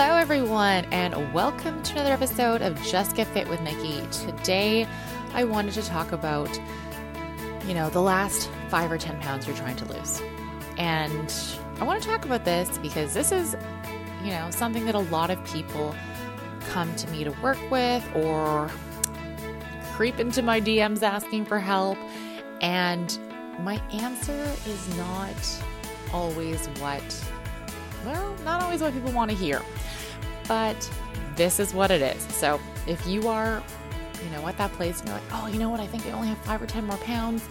Hello, everyone, and welcome to another episode of Just Get Fit with Nikki. Today, I wanted to talk about, you know, the last five or 10 pounds you're trying to lose. And I want to talk about this because this is, you know, something that a lot of people come to me to work with or creep into my DMs asking for help. And my answer is not always what well, not always what people want to hear, but this is what it is. So if you are, you know, at that place and you're like, oh, you know what, I think I only have five or 10 more pounds,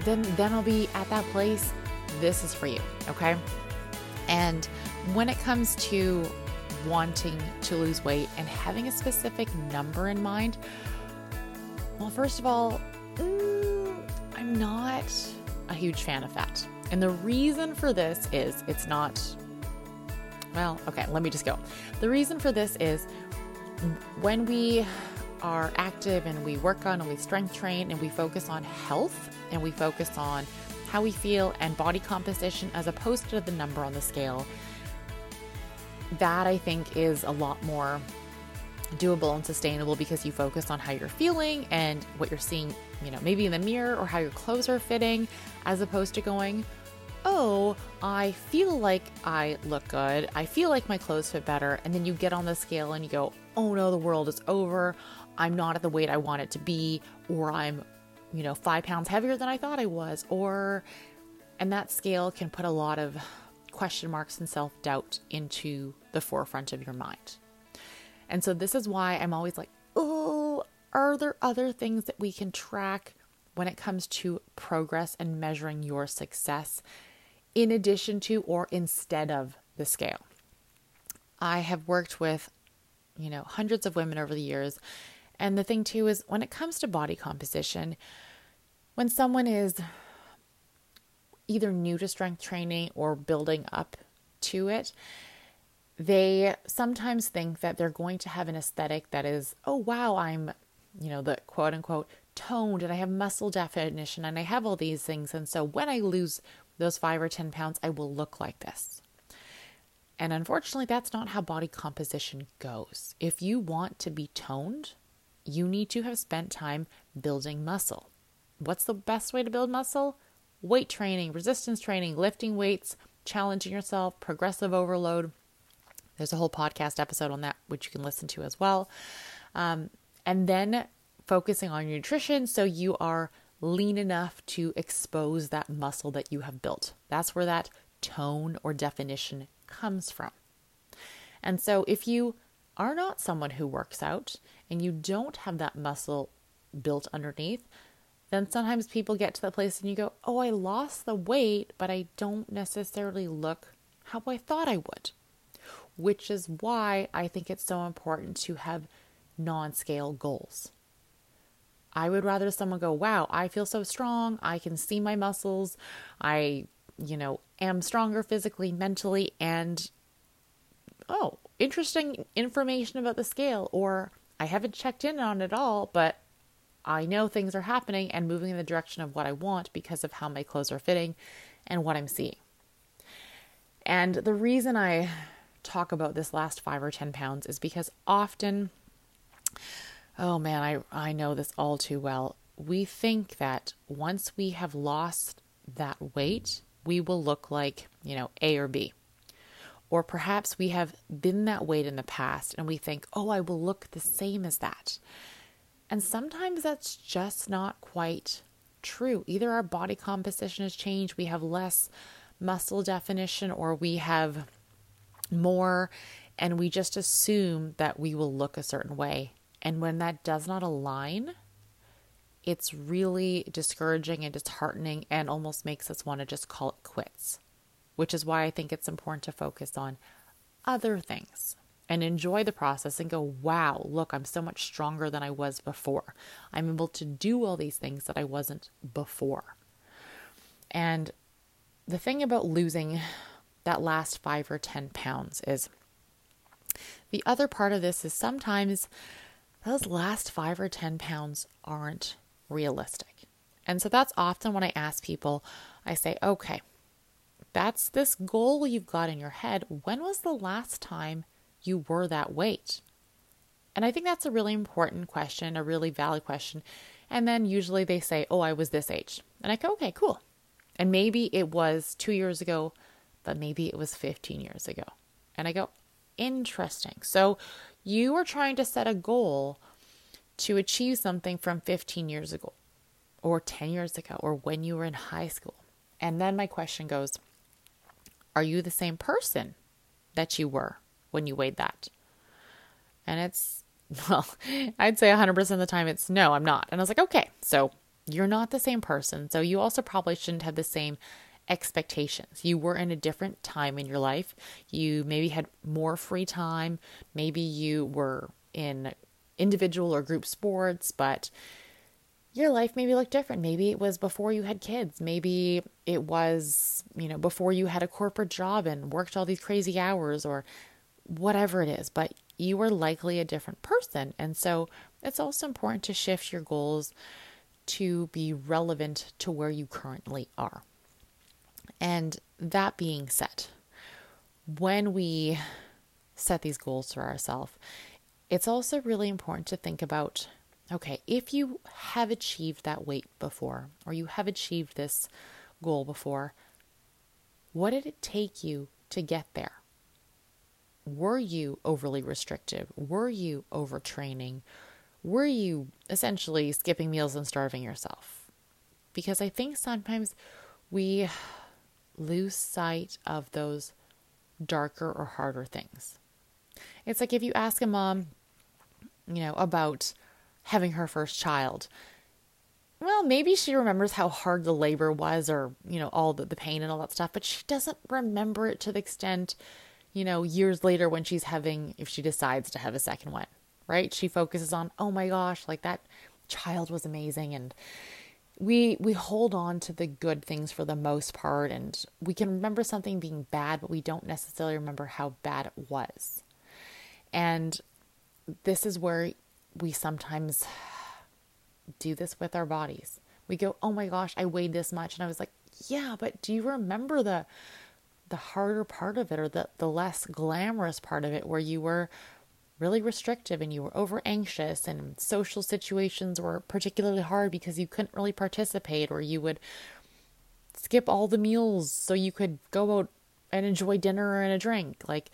then, then I'll be at that place. This is for you. Okay. And when it comes to wanting to lose weight and having a specific number in mind, well, first of all, mm, I'm not a huge fan of that. And the reason for this is it's not, well, okay, let me just go. The reason for this is when we are active and we work on and we strength train and we focus on health and we focus on how we feel and body composition as opposed to the number on the scale, that I think is a lot more doable and sustainable because you focus on how you're feeling and what you're seeing, you know, maybe in the mirror or how your clothes are fitting, as opposed to going, oh, I feel like I look good. I feel like my clothes fit better. And then you get on the scale and you go, oh no, the world is over. I'm not at the weight I want it to be, or I'm, you know, five pounds heavier than I thought I was, or, and that scale can put a lot of question marks and self doubt into the forefront of your mind. And so this is why I'm always like, oh, are there other things that we can track when it comes to progress and measuring your success in addition to or instead of the scale? I have worked with, you know, hundreds of women over the years. And the thing too is when it comes to body composition, when someone is either new to strength training or building up to it, they sometimes think that they're going to have an aesthetic that is, oh, wow, I'm, you know, the quote unquote toned and I have muscle definition and I have all these things. And so when I lose those five or 10 pounds, I will look like this. And unfortunately, that's not how body composition goes. If you want to be toned, you need to have spent time building muscle. What's the best way to build muscle? Weight training, resistance training, lifting weights, challenging yourself, progressive overload there's a whole podcast episode on that, which you can listen to as well. Um, and then focusing on nutrition so you are lean enough to expose that muscle that you have built. That's where that tone or definition comes from. And so if you are not someone who works out and you don't have that muscle built underneath, then sometimes people get to that place and you go, Oh, I lost the weight, but I don't necessarily look how I thought I would which is why I think it's so important to have non scale goals. I would rather someone go, wow, I feel so strong. I can see my muscles. I, you know, am stronger physically, mentally, and oh, interesting information about the scale. Or I haven't checked in on it all, but I know things are happening and moving in the direction of what I want because of how my clothes are fitting and what I'm seeing. And the reason I talk about this last five or 10 pounds is because often, oh man, I, I know this all too well. We think that once we have lost that weight, we will look like, you know, A or B. Or perhaps we have been that weight in the past and we think, oh, I will look the same as that. And sometimes that's just not quite true. Either our body composition has changed, we have less muscle definition, or we have more and we just assume that we will look a certain way. And when that does not align, it's really discouraging and disheartening and almost makes us want to just call it quits, which is why I think it's important to focus on other things and enjoy the process and go, wow, look, I'm so much stronger than I was before. I'm able to do all these things that I wasn't before. And the thing about losing that last five or 10 pounds is. The other part of this is sometimes those last five or 10 pounds aren't realistic. And so that's often when I ask people, I say, okay, that's this goal you've got in your head. When was the last time you were that weight? And I think that's a really important question, a really valid question. And then usually they say, Oh, I was this age. And I go, Okay, cool. And maybe it was two years ago, but maybe it was 15 years ago. And I go, Interesting. So you are trying to set a goal to achieve something from 15 years ago, or 10 years ago, or when you were in high school. And then my question goes, Are you the same person that you were when you weighed that? And it's well, I'd say 100% of the time it's no, I'm not. And I was like, okay, so you're not the same person. So you also probably shouldn't have the same expectations. You were in a different time in your life. You maybe had more free time. Maybe you were in individual or group sports, but your life maybe looked different. Maybe it was before you had kids. Maybe it was, you know, before you had a corporate job and worked all these crazy hours or whatever it is. But you were likely a different person. And so it's also important to shift your goals to be relevant to where you currently are. And that being said, when we set these goals for ourselves, it's also really important to think about okay, if you have achieved that weight before, or you have achieved this goal before, what did it take you to get there? were you overly restrictive? Were you overtraining? Were you essentially skipping meals and starving yourself? Because I think sometimes we lose sight of those darker or harder things. It's like if you ask a mom, you know, about having her first child, well, maybe she remembers how hard the labor was or, you know, all the, the pain and all that stuff, but she doesn't remember it to the extent you know, years later when she's having, if she decides to have a second one, right? She focuses on, oh my gosh, like that child was amazing. And we, we hold on to the good things for the most part. And we can remember something being bad, but we don't necessarily remember how bad it was. And this is where we sometimes do this with our bodies. We go, oh my gosh, I weighed this much. And I was like, yeah, but do you remember the the harder part of it or the, the less glamorous part of it where you were really restrictive and you were over anxious and social situations were particularly hard because you couldn't really participate or you would skip all the meals so you could go out and enjoy dinner and a drink. Like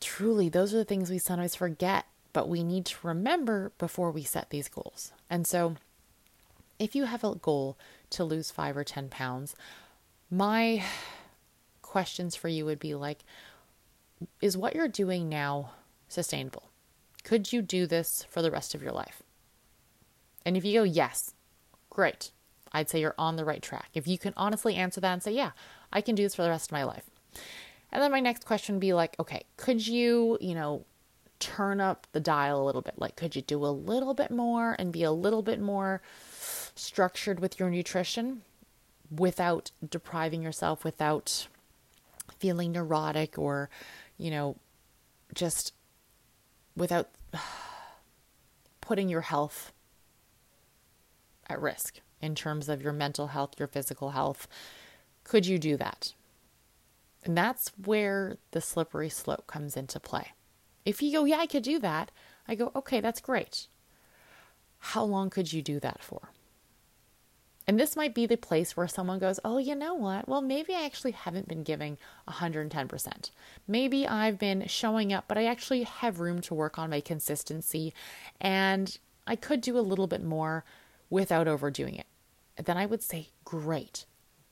truly those are the things we sometimes forget but we need to remember before we set these goals. And so if you have a goal to lose 5 or 10 pounds my questions for you would be like Is what you're doing now sustainable? Could you do this for the rest of your life? And if you go, Yes, great. I'd say you're on the right track. If you can honestly answer that and say, Yeah, I can do this for the rest of my life. And then my next question would be like, Okay, could you, you know, turn up the dial a little bit? Like, could you do a little bit more and be a little bit more structured with your nutrition without depriving yourself, without feeling neurotic or, you know, just without putting your health at risk in terms of your mental health, your physical health. Could you do that? And that's where the slippery slope comes into play. If you go, yeah, I could do that, I go, okay, that's great. How long could you do that for? And this might be the place where someone goes, Oh, you know what? Well, maybe I actually haven't been giving 110%. Maybe I've been showing up, but I actually have room to work on my consistency and I could do a little bit more without overdoing it. Then I would say, Great,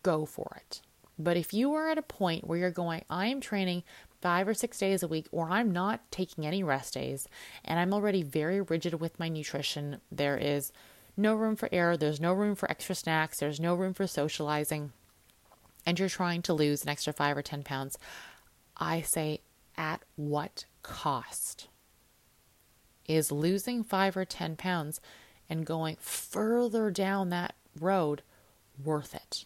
go for it. But if you are at a point where you're going, I am training five or six days a week, or I'm not taking any rest days, and I'm already very rigid with my nutrition, there is no room for error, there's no room for extra snacks, there's no room for socializing, and you're trying to lose an extra five or 10 pounds, I say, at what cost? Is losing five or 10 pounds and going further down that road worth it?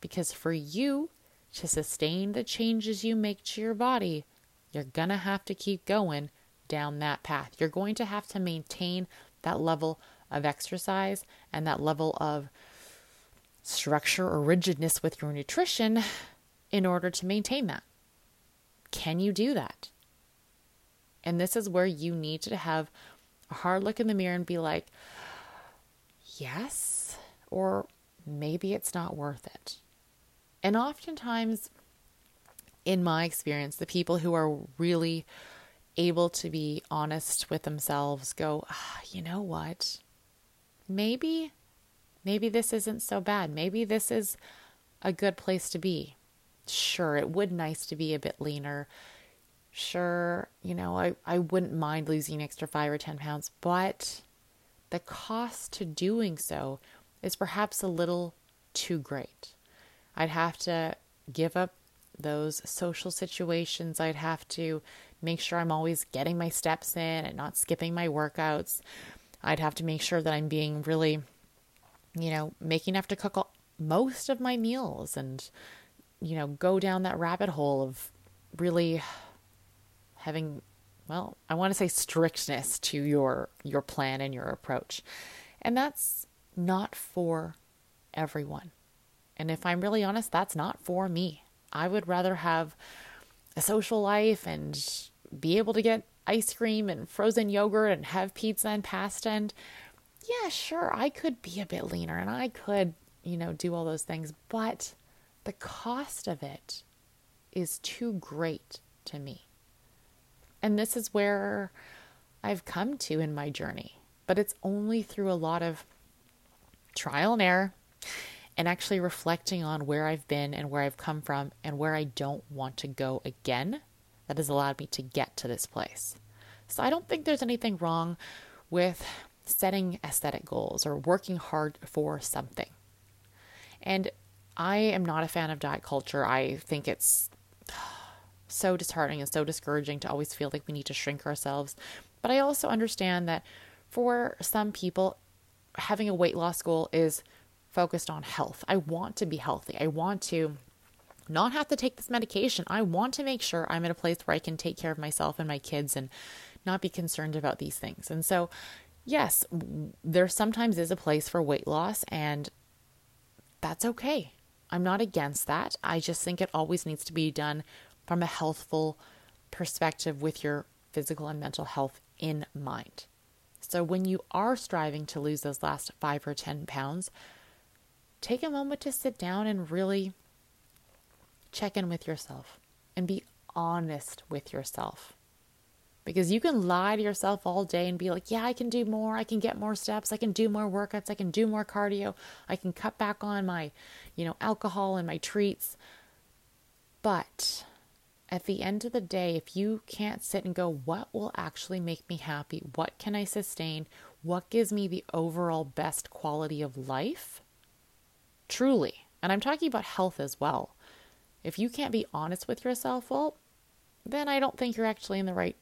Because for you to sustain the changes you make to your body, you're going to have to keep going down that path. You're going to have to maintain that level of exercise and that level of structure or rigidness with your nutrition in order to maintain that. Can you do that? And this is where you need to have a hard look in the mirror and be like, yes, or maybe it's not worth it. And oftentimes, in my experience, the people who are really able to be honest with themselves go, ah, you know what? Maybe, maybe this isn't so bad. Maybe this is a good place to be. Sure, it would nice to be a bit leaner. Sure, you know, I, I wouldn't mind losing extra five or 10 pounds, but the cost to doing so is perhaps a little too great. I'd have to give up those social situations. I'd have to make sure I'm always getting my steps in and not skipping my workouts. I'd have to make sure that I'm being really, you know, making enough to cook all, most of my meals and, you know, go down that rabbit hole of really having, well, I want to say strictness to your your plan and your approach. And that's not for everyone. And if I'm really honest, that's not for me. I would rather have a social life and be able to get ice cream and frozen yogurt and have pizza and pasta and yeah, sure, I could be a bit leaner and I could, you know, do all those things, but the cost of it is too great to me. And this is where I've come to in my journey, but it's only through a lot of trial and error and actually reflecting on where I've been and where I've come from and where I don't want to go again that has allowed me to get to this place. So I don't think there's anything wrong with setting aesthetic goals or working hard for something. And I am not a fan of diet culture. I think it's so disheartening and so discouraging to always feel like we need to shrink ourselves. But I also understand that for some people, having a weight loss goal is focused on health. I want to be healthy. I want to not have to take this medication. I want to make sure I'm at a place where I can take care of myself and my kids and not be concerned about these things. And so, yes, there sometimes is a place for weight loss, and that's okay. I'm not against that. I just think it always needs to be done from a healthful perspective with your physical and mental health in mind. So, when you are striving to lose those last five or 10 pounds, take a moment to sit down and really check in with yourself and be honest with yourself. Because you can lie to yourself all day and be like, yeah, I can do more. I can get more steps. I can do more workouts. I can do more cardio. I can cut back on my, you know, alcohol and my treats. But at the end of the day, if you can't sit and go, what will actually make me happy? What can I sustain? What gives me the overall best quality of life? Truly. And I'm talking about health as well. If you can't be honest with yourself, well, then I don't think you're actually in the right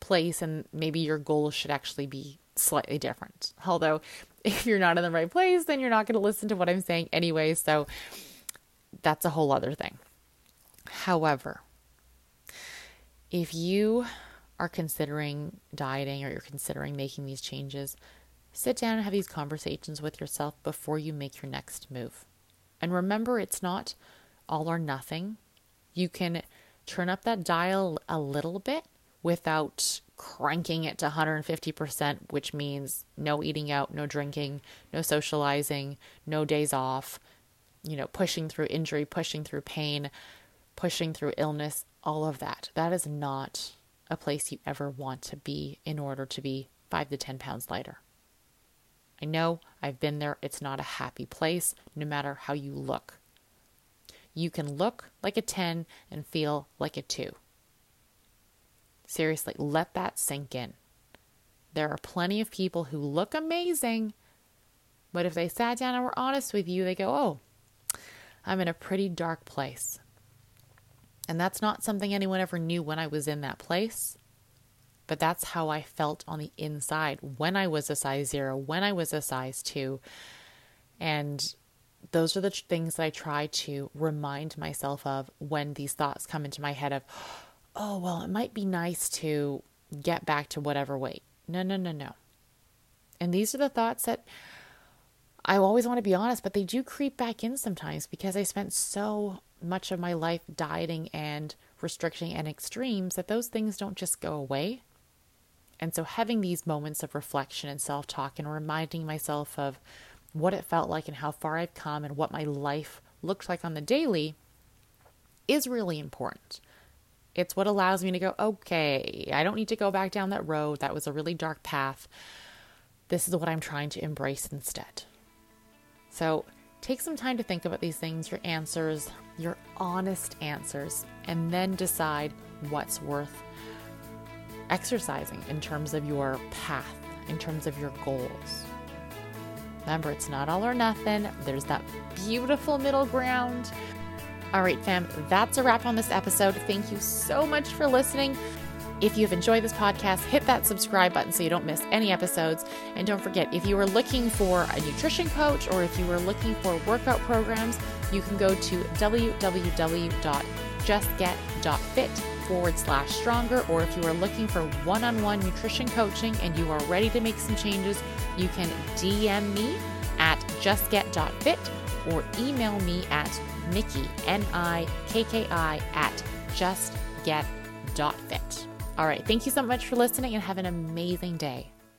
place and maybe your goals should actually be slightly different. Although, if you're not in the right place, then you're not going to listen to what I'm saying anyway. So, that's a whole other thing. However, if you are considering dieting or you're considering making these changes, sit down and have these conversations with yourself before you make your next move. And remember, it's not all or nothing. You can turn up that dial a little bit without cranking it to 150%, which means no eating out, no drinking, no socializing, no days off, you know, pushing through injury, pushing through pain, pushing through illness, all of that. That is not a place you ever want to be in order to be five to 10 pounds lighter. I know I've been there. It's not a happy place, no matter how you look. You can look like a 10 and feel like a 2. Seriously, let that sink in. There are plenty of people who look amazing, but if they sat down and were honest with you, they go, Oh, I'm in a pretty dark place. And that's not something anyone ever knew when I was in that place. But that's how I felt on the inside when I was a size zero, when I was a size two. And those are the things that I try to remind myself of when these thoughts come into my head of, oh, well, it might be nice to get back to whatever weight. No, no, no, no. And these are the thoughts that I always want to be honest, but they do creep back in sometimes because I spent so much of my life dieting and restricting and extremes that those things don't just go away. And so, having these moments of reflection and self talk and reminding myself of what it felt like and how far I've come and what my life looked like on the daily is really important. It's what allows me to go, okay, I don't need to go back down that road. That was a really dark path. This is what I'm trying to embrace instead. So take some time to think about these things, your answers, your honest answers, and then decide what's worth exercising in terms of your path, in terms of your goals. Remember, it's not all or nothing. There's that beautiful middle ground. All right, fam, that's a wrap on this episode. Thank you so much for listening. If you've enjoyed this podcast, hit that subscribe button so you don't miss any episodes. And don't forget, if you are looking for a nutrition coach or if you are looking for workout programs, you can go to www.justget.fit forward slash stronger. Or if you are looking for one on one nutrition coaching and you are ready to make some changes, you can DM me at justget.fit or email me at Nikki, N I K K I, at justget.fit. All right. Thank you so much for listening and have an amazing day.